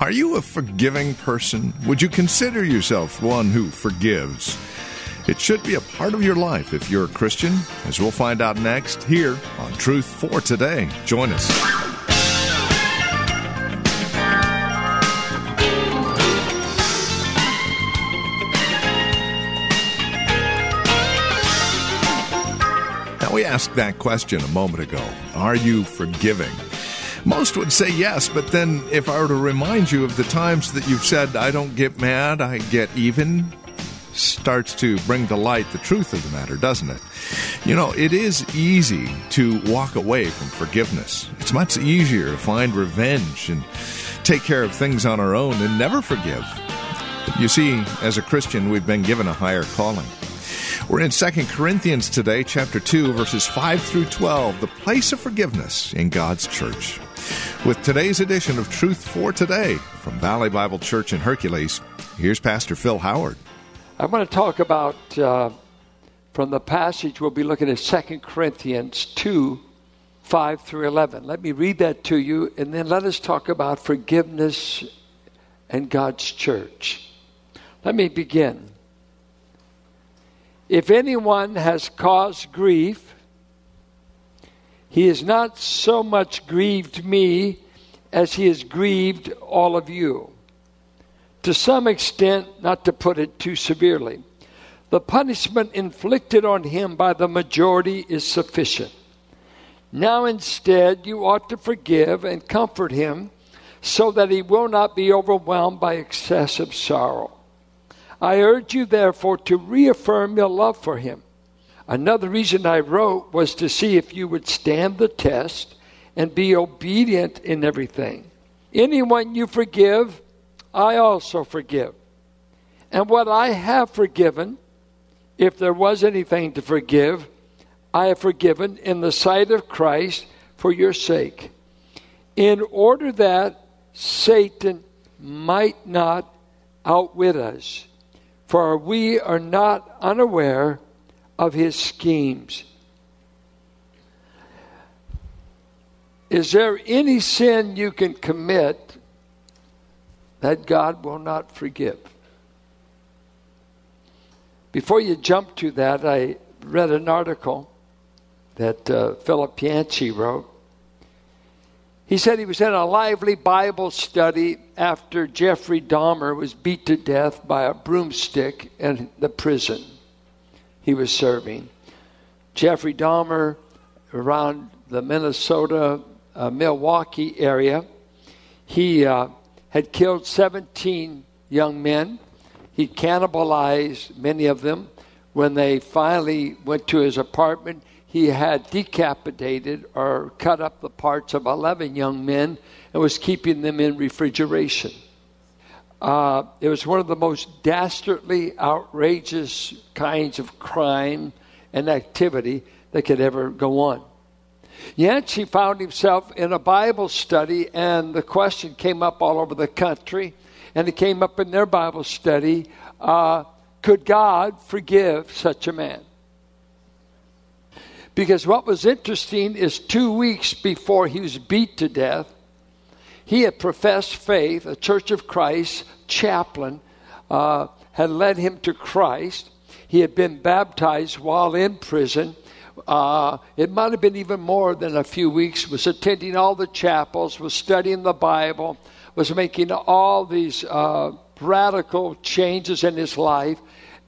Are you a forgiving person? Would you consider yourself one who forgives? It should be a part of your life if you're a Christian, as we'll find out next here on Truth for Today. Join us. Now, we asked that question a moment ago Are you forgiving? Most would say yes, but then if I were to remind you of the times that you've said, I don't get mad, I get even, starts to bring to light the truth of the matter, doesn't it? You know, it is easy to walk away from forgiveness. It's much easier to find revenge and take care of things on our own and never forgive. You see, as a Christian, we've been given a higher calling. We're in 2 Corinthians today, chapter 2, verses 5 through 12, the place of forgiveness in God's church. With today's edition of Truth for Today from Valley Bible Church in Hercules, here's Pastor Phil Howard. I'm going to talk about, uh, from the passage, we'll be looking at 2 Corinthians 2 5 through 11. Let me read that to you, and then let us talk about forgiveness and God's church. Let me begin. If anyone has caused grief, he has not so much grieved me as he has grieved all of you. To some extent, not to put it too severely, the punishment inflicted on him by the majority is sufficient. Now, instead, you ought to forgive and comfort him so that he will not be overwhelmed by excessive sorrow. I urge you, therefore, to reaffirm your love for him. Another reason I wrote was to see if you would stand the test and be obedient in everything. Anyone you forgive, I also forgive. And what I have forgiven, if there was anything to forgive, I have forgiven in the sight of Christ for your sake, in order that Satan might not outwit us for we are not unaware of his schemes. Is there any sin you can commit that God will not forgive? Before you jump to that, I read an article that uh, Philip Yancey wrote he said he was in a lively Bible study after Jeffrey Dahmer was beat to death by a broomstick in the prison he was serving. Jeffrey Dahmer, around the Minnesota, uh, Milwaukee area, he uh, had killed 17 young men. He cannibalized many of them. When they finally went to his apartment, he had decapitated or cut up the parts of 11 young men and was keeping them in refrigeration. Uh, it was one of the most dastardly, outrageous kinds of crime and activity that could ever go on. Yet found himself in a Bible study, and the question came up all over the country, and it came up in their Bible study uh, could God forgive such a man? Because what was interesting is two weeks before he was beat to death, he had professed faith, a Church of Christ chaplain uh, had led him to Christ. He had been baptized while in prison. Uh, it might have been even more than a few weeks, was attending all the chapels, was studying the Bible, was making all these uh, radical changes in his life.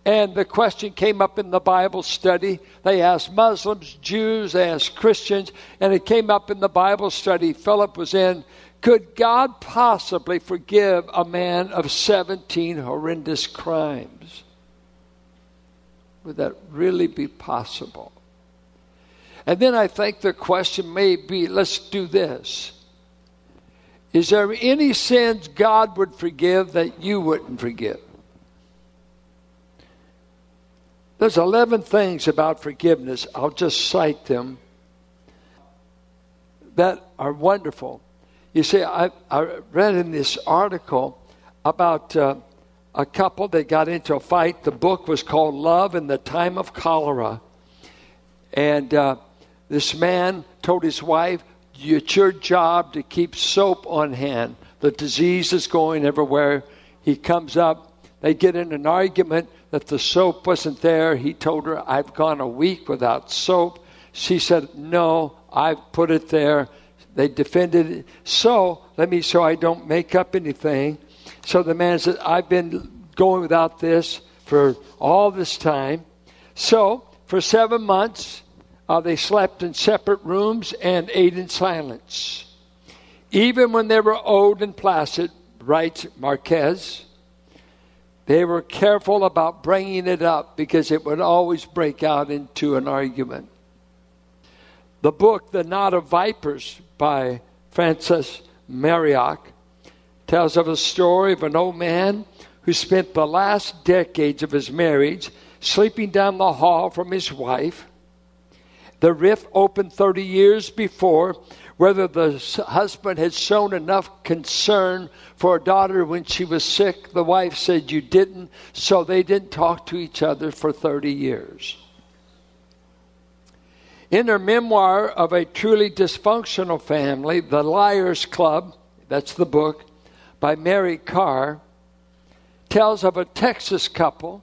And the question came up in the Bible study. They asked Muslims, Jews, they asked Christians, and it came up in the Bible study Philip was in. Could God possibly forgive a man of 17 horrendous crimes? Would that really be possible? And then I think the question may be let's do this. Is there any sins God would forgive that you wouldn't forgive? There's 11 things about forgiveness. I'll just cite them that are wonderful. You see, I, I read in this article about uh, a couple that got into a fight. The book was called Love in the Time of Cholera. And uh, this man told his wife, It's your job to keep soap on hand. The disease is going everywhere. He comes up, they get in an argument that the soap wasn't there. He told her, I've gone a week without soap. She said, No, I've put it there. They defended it. So, let me, so I don't make up anything. So the man said, I've been going without this for all this time. So, for seven months, uh, they slept in separate rooms and ate in silence. Even when they were old and placid, writes Marquez, they were careful about bringing it up because it would always break out into an argument. The book, The Knot of Vipers, by Francis Mauriac, tells of a story of an old man who spent the last decades of his marriage sleeping down the hall from his wife. The rift opened 30 years before, whether the husband had shown enough concern for a daughter when she was sick. The wife said, You didn't, so they didn't talk to each other for 30 years. In her memoir of a truly dysfunctional family, The Liars Club, that's the book, by Mary Karr, tells of a Texas couple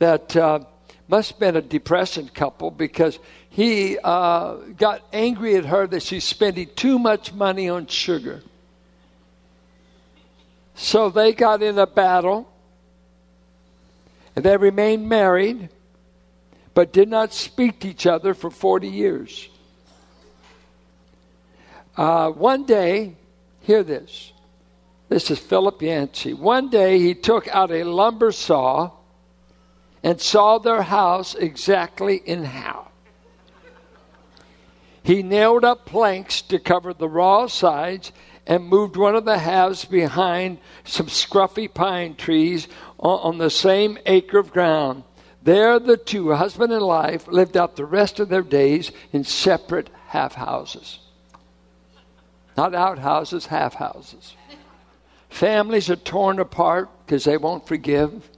that uh, must have been a depression couple because he uh, got angry at her that she's spending too much money on sugar. So they got in a battle and they remained married but did not speak to each other for 40 years. Uh, one day, hear this. This is Philip Yancey. One day he took out a lumber saw and sawed their house exactly in half. He nailed up planks to cover the raw sides and moved one of the halves behind some scruffy pine trees on, on the same acre of ground. There, the two, husband and wife, lived out the rest of their days in separate half houses. Not outhouses, half houses. Families are torn apart because they won't forgive.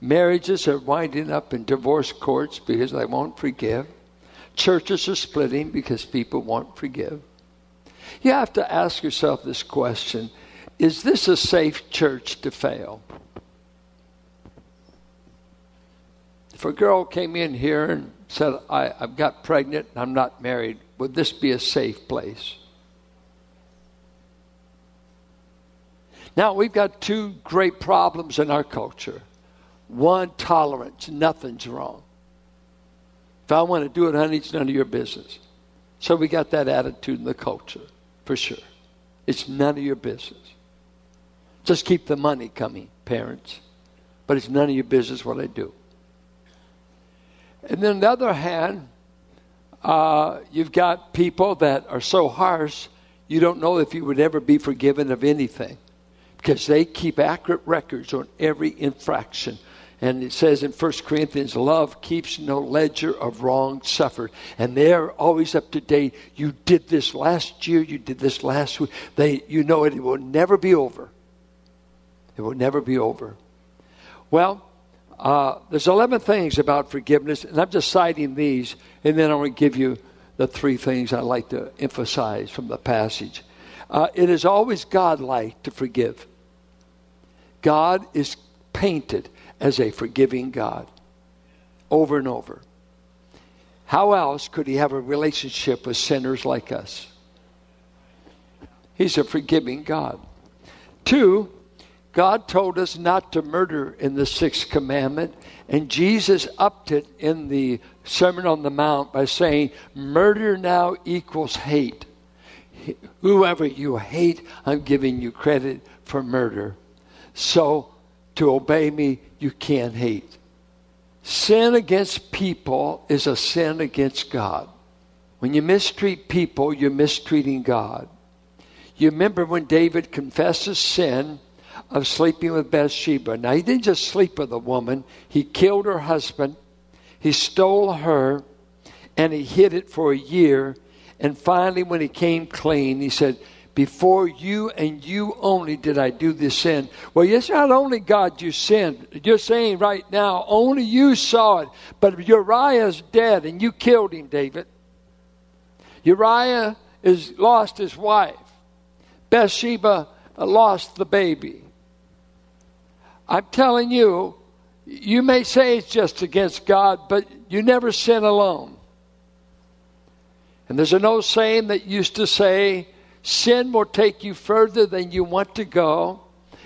Marriages are winding up in divorce courts because they won't forgive. Churches are splitting because people won't forgive. You have to ask yourself this question Is this a safe church to fail? If a girl came in here and said, I, I've got pregnant and I'm not married, would this be a safe place? Now, we've got two great problems in our culture. One, tolerance. Nothing's wrong. If I want to do it, honey, it's none of your business. So we got that attitude in the culture, for sure. It's none of your business. Just keep the money coming, parents. But it's none of your business what I do. And then on the other hand, uh, you've got people that are so harsh, you don't know if you would ever be forgiven of anything because they keep accurate records on every infraction. And it says in 1 Corinthians, love keeps no ledger of wrong suffered. And they're always up to date. You did this last year, you did this last week. They, you know it, it will never be over. It will never be over. Well, uh, there's 11 things about forgiveness, and I'm just citing these, and then I'm going to give you the three things I like to emphasize from the passage. Uh, it is always God-like to forgive. God is painted as a forgiving God over and over. How else could he have a relationship with sinners like us? He's a forgiving God. Two, God told us not to murder in the sixth commandment, and Jesus upped it in the Sermon on the Mount by saying, Murder now equals hate. Whoever you hate, I'm giving you credit for murder. So, to obey me, you can't hate. Sin against people is a sin against God. When you mistreat people, you're mistreating God. You remember when David confesses sin of sleeping with Bathsheba. Now, he didn't just sleep with a woman, he killed her husband, he stole her, and he hid it for a year. And finally, when he came clean, he said, before you and you only did I do this sin. Well, it's not only God you sinned. You're saying right now, only you saw it. But Uriah's dead and you killed him, David. Uriah is lost his wife. Bathsheba uh, lost the baby. I'm telling you, you may say it's just against God, but you never sin alone. And there's an old saying that used to say, Sin will take you further than you want to go.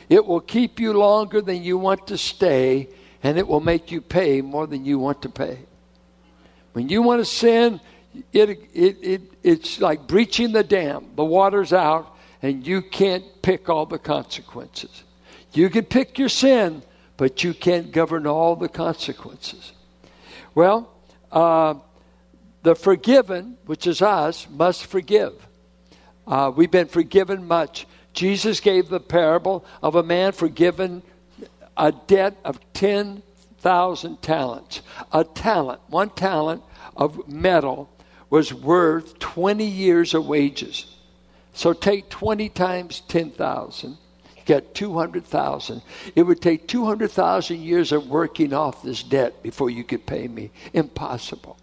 It will keep you longer than you want to stay, and it will make you pay more than you want to pay. When you want to sin, it, it, it, it's like breaching the dam. The water's out, and you can't pick all the consequences. You can pick your sin, but you can't govern all the consequences. Well, uh, the forgiven, which is us, must forgive. Uh, we've been forgiven much. Jesus gave the parable of a man forgiven a debt of 10,000 talents. A talent, one talent of metal, was worth 20 years of wages. So take 20 times 10,000, get 200,000. It would take 200,000 years of working off this debt before you could pay me. Impossible.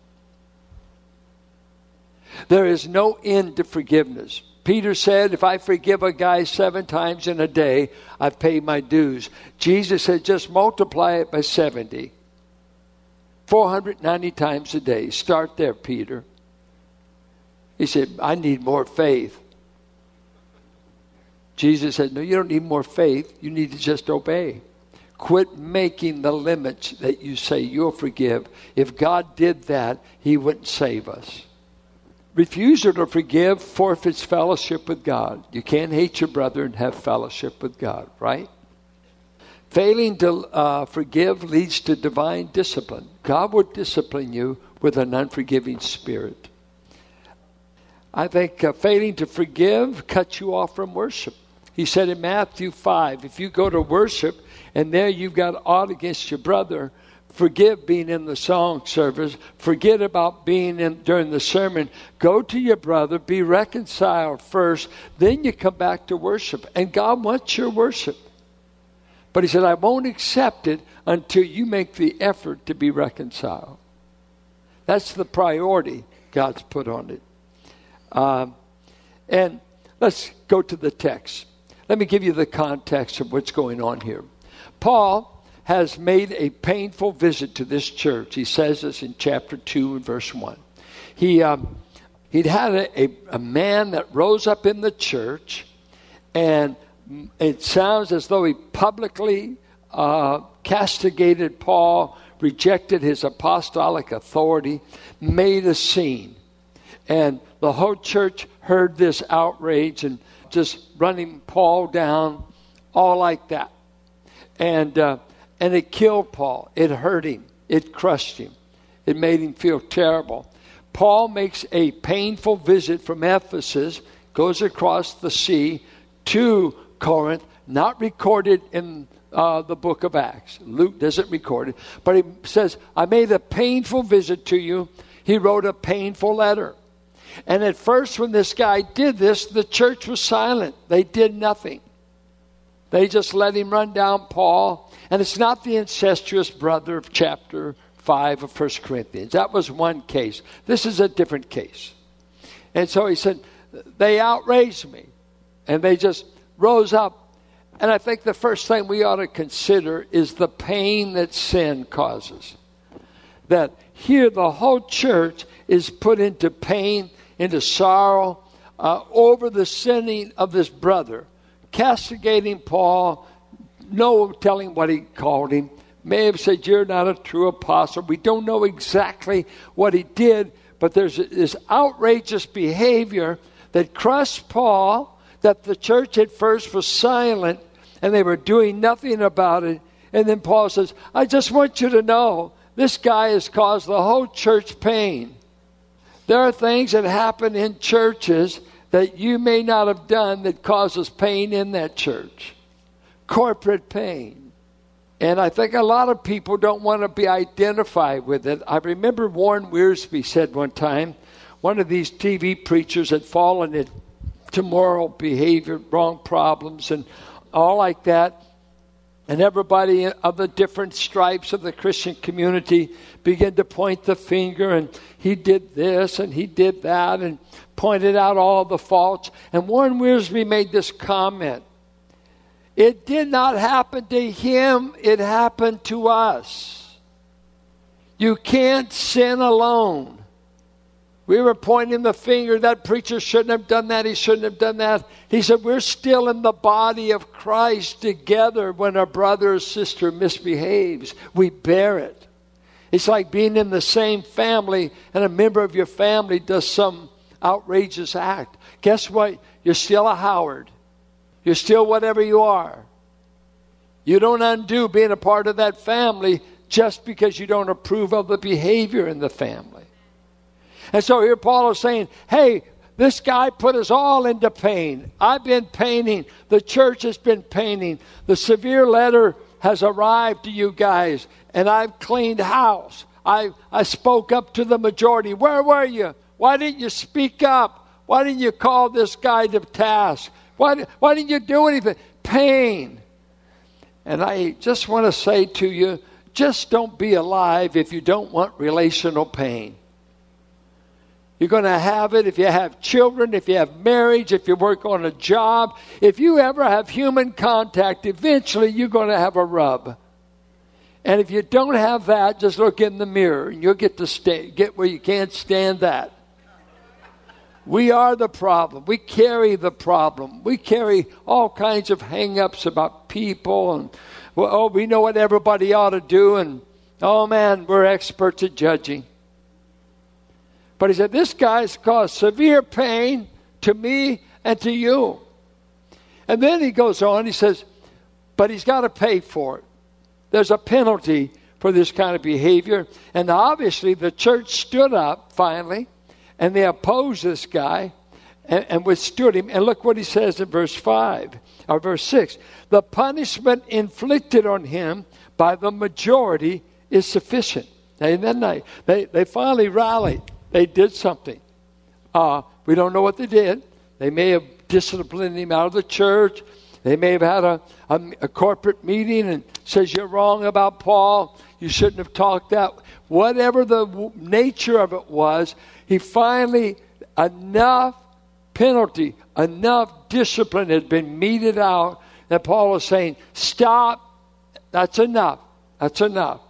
There is no end to forgiveness. Peter said, If I forgive a guy seven times in a day, I've paid my dues. Jesus said, Just multiply it by 70. 490 times a day. Start there, Peter. He said, I need more faith. Jesus said, No, you don't need more faith. You need to just obey. Quit making the limits that you say you'll forgive. If God did that, He wouldn't save us refusal to forgive forfeits fellowship with God. You can't hate your brother and have fellowship with God, right? Failing to uh, forgive leads to divine discipline. God will discipline you with an unforgiving spirit. I think uh, failing to forgive cuts you off from worship. He said in Matthew 5 if you go to worship and there you've got ought against your brother, forgive being in the song service, forget about being in during the sermon. Go to your brother, be reconciled first, then you come back to worship. And God wants your worship. But he said, I won't accept it until you make the effort to be reconciled. That's the priority God's put on it. Um, and let's go to the text. Let me give you the context of what's going on here. Paul has made a painful visit to this church. He says this in chapter 2 and verse 1. He, um, he'd had a, a, a man that rose up in the church, and it sounds as though he publicly uh, castigated Paul, rejected his apostolic authority, made a scene. And the whole church heard this outrage and just running Paul down, all like that. And uh, and it killed Paul. It hurt him. It crushed him. It made him feel terrible. Paul makes a painful visit from Ephesus, goes across the sea to Corinth, not recorded in uh, the book of Acts. Luke doesn't record it, but he says, I made a painful visit to you. He wrote a painful letter. And at first, when this guy did this, the church was silent. They did nothing. They just let him run down Paul. And it's not the incestuous brother of chapter 5 of 1 Corinthians. That was one case. This is a different case. And so he said, They outraged me. And they just rose up. And I think the first thing we ought to consider is the pain that sin causes. That here the whole church is put into pain, into sorrow uh, over the sinning of this brother castigating Paul, no telling what he called him. May have said, You're not a true apostle. We don't know exactly what he did, but there's this outrageous behavior that crushed Paul, that the church at first was silent and they were doing nothing about it. And then Paul says, I just want you to know this guy has caused the whole church pain. There are things that happen in churches that you may not have done that causes pain in that church? Corporate pain. And I think a lot of people don't want to be identified with it. I remember Warren Wiersbe said one time, one of these TV preachers had fallen into moral behavior, wrong problems, and all like that. And everybody of the different stripes of the Christian community began to point the finger, and he did this and he did that, and pointed out all the faults. And Warren Wiersbe made this comment It did not happen to him, it happened to us. You can't sin alone. We were pointing the finger, that preacher shouldn't have done that, he shouldn't have done that. He said, We're still in the body of Christ together when a brother or sister misbehaves. We bear it. It's like being in the same family and a member of your family does some outrageous act. Guess what? You're still a Howard. You're still whatever you are. You don't undo being a part of that family just because you don't approve of the behavior in the family. And so here Paul is saying, hey, this guy put us all into pain. I've been painting. The church has been painting. The severe letter has arrived to you guys, and I've cleaned house. I, I spoke up to the majority. Where were you? Why didn't you speak up? Why didn't you call this guy to task? Why, why didn't you do anything? Pain. And I just want to say to you just don't be alive if you don't want relational pain. You're going to have it if you have children, if you have marriage, if you work on a job. If you ever have human contact, eventually you're going to have a rub. And if you don't have that, just look in the mirror and you'll get to stay, get where you can't stand that. We are the problem. We carry the problem. We carry all kinds of hang-ups about people and well, oh, we know what everybody ought to do and oh man, we're experts at judging. But he said, This guy's caused severe pain to me and to you. And then he goes on, he says, But he's got to pay for it. There's a penalty for this kind of behavior. And obviously, the church stood up finally and they opposed this guy and, and withstood him. And look what he says in verse 5 or verse 6 the punishment inflicted on him by the majority is sufficient. And then they, they finally rallied. They did something. Uh, we don't know what they did. They may have disciplined him out of the church. They may have had a, a, a, corporate meeting and says you're wrong about Paul. You shouldn't have talked that. Whatever the w- nature of it was, he finally, enough penalty, enough discipline had been meted out that Paul was saying, Stop, that's enough, that's enough.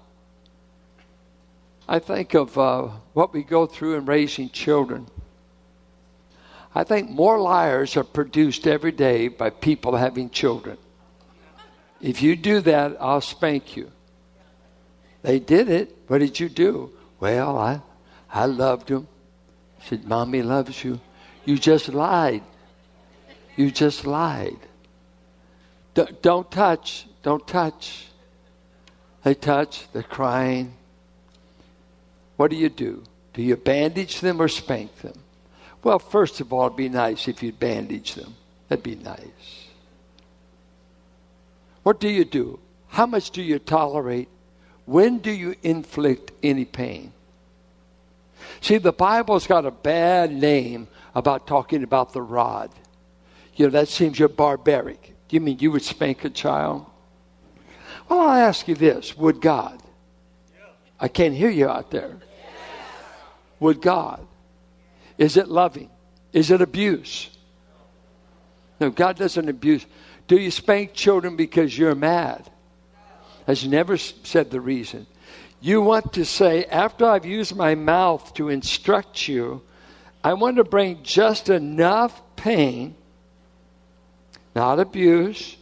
I think of uh, what we go through in raising children. I think more liars are produced every day by people having children. If you do that, I'll spank you. They did it. What did you do? Well, I, I loved them said, Mommy loves you. You just lied. You just lied. D- don't touch. Don't touch. They touch. They're crying. What do you do? Do you bandage them or spank them? Well, first of all, it'd be nice if you'd bandage them. That'd be nice. What do you do? How much do you tolerate? When do you inflict any pain? See, the Bible's got a bad name about talking about the rod. You know, that seems you're barbaric. Do you mean you would spank a child? Well, I'll ask you this Would God? I can't hear you out there. Would God? Is it loving? Is it abuse? No, God doesn't abuse. Do you spank children because you're mad? Has never said the reason. You want to say, after I've used my mouth to instruct you, I want to bring just enough pain, not abuse,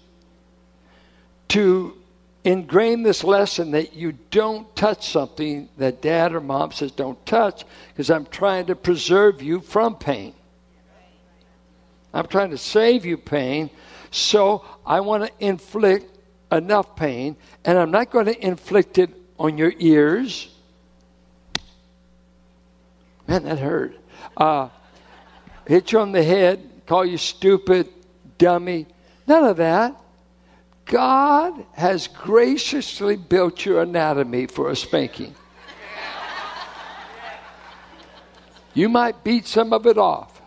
to ingrain this lesson that you don't touch something that dad or mom says don't touch because I'm trying to preserve you from pain. I'm trying to save you pain, so I want to inflict enough pain, and I'm not going to inflict it on your ears. Man, that hurt. Uh, hit you on the head. call you stupid, dummy. None of that. God has graciously built your anatomy for a spanking. You might beat some of it off.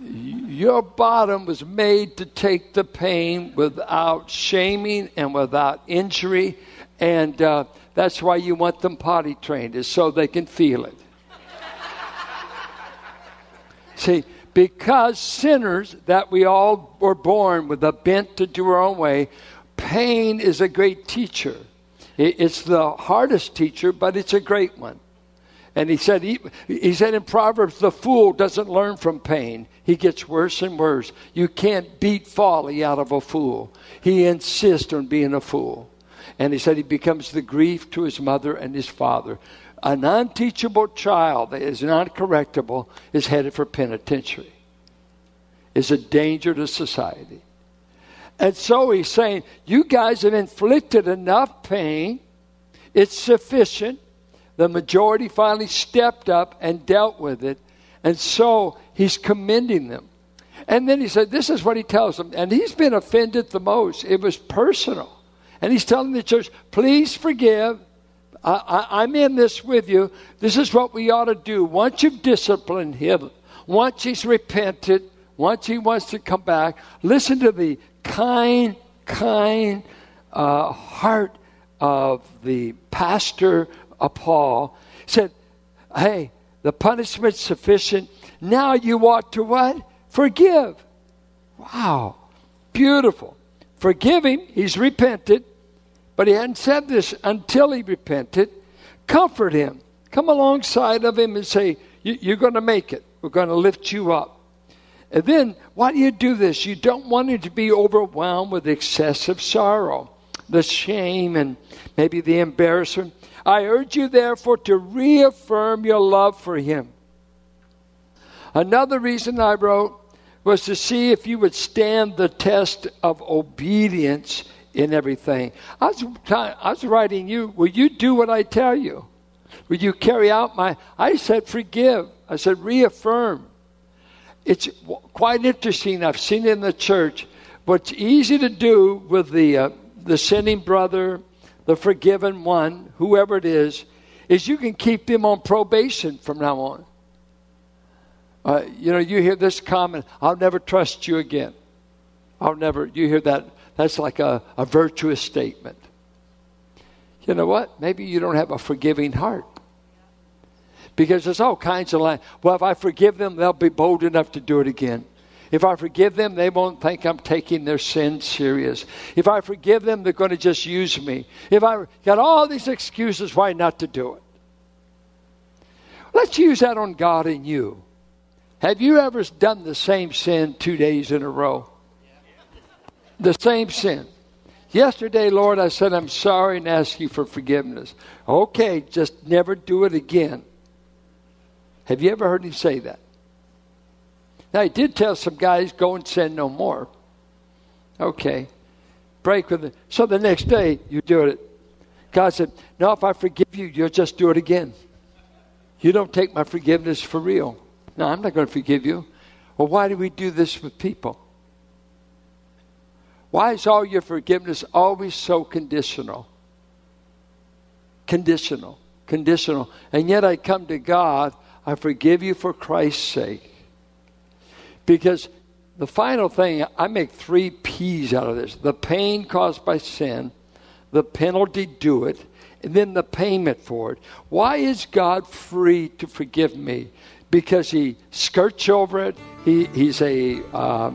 Your bottom was made to take the pain without shaming and without injury. And uh, that's why you want them potty trained, is so they can feel it. See, because sinners that we all were born with a bent to do our own way, pain is a great teacher. It's the hardest teacher, but it's a great one. And he said, he, he, said in Proverbs, the fool doesn't learn from pain. He gets worse and worse. You can't beat folly out of a fool. He insists on being a fool. And he said he becomes the grief to his mother and his father. An unteachable child that is not correctable is headed for penitentiary, is a danger to society. And so he's saying, You guys have inflicted enough pain, it's sufficient the majority finally stepped up and dealt with it. And so he's commending them. And then he said, This is what he tells them. And he's been offended the most. It was personal. And he's telling the church, Please forgive. I, am in this with you. This is what we ought to do. Once you've disciplined him, once he's repented, once he wants to come back, listen to the kind, kind uh, heart of the pastor of Paul, said, Hey, the punishment's sufficient. Now you ought to what? Forgive. Wow. Beautiful. Forgive him. He's repented. But he hadn't said this until he repented. Comfort him. Come alongside of him and say, You're going to make it. We're going to lift you up. And then, why do you do this? You don't want him to be overwhelmed with excessive sorrow, the shame, and maybe the embarrassment. I urge you, therefore, to reaffirm your love for him. Another reason I wrote was to see if you would stand the test of obedience in everything. I was, I was writing you, will you do what I tell you? Will you carry out my. I said, forgive. I said, reaffirm. It's quite interesting. I've seen it in the church. What's easy to do with the, uh, the sinning brother, the forgiven one, whoever it is, is you can keep them on probation from now on. Uh, you know, you hear this comment, I'll never trust you again. I'll never, you hear that, that's like a, a virtuous statement. You know what? Maybe you don't have a forgiving heart. Because there's all kinds of lines. Well, if I forgive them, they'll be bold enough to do it again. If I forgive them, they won't think I'm taking their sin serious. If I forgive them, they're going to just use me. If I got all these excuses why not to do it. Let's use that on God and you. Have you ever done the same sin two days in a row? The same sin. Yesterday, Lord, I said, I'm sorry and ask you for forgiveness. Okay, just never do it again. Have you ever heard him say that? Now, he did tell some guys, go and sin no more. Okay. Break with it. So the next day, you do it. God said, No, if I forgive you, you'll just do it again. You don't take my forgiveness for real. No, I'm not going to forgive you. Well, why do we do this with people? Why is all your forgiveness always so conditional? Conditional. Conditional. And yet I come to God, I forgive you for Christ's sake. Because the final thing, I make three P's out of this the pain caused by sin, the penalty due it, and then the payment for it. Why is God free to forgive me? Because he skirts over it. He, he's a, uh,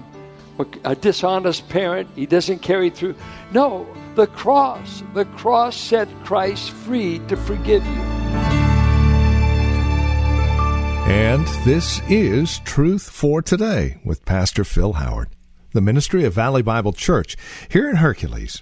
a dishonest parent. He doesn't carry through. No, the cross. The cross set Christ free to forgive you. And this is Truth for Today with Pastor Phil Howard, the ministry of Valley Bible Church here in Hercules.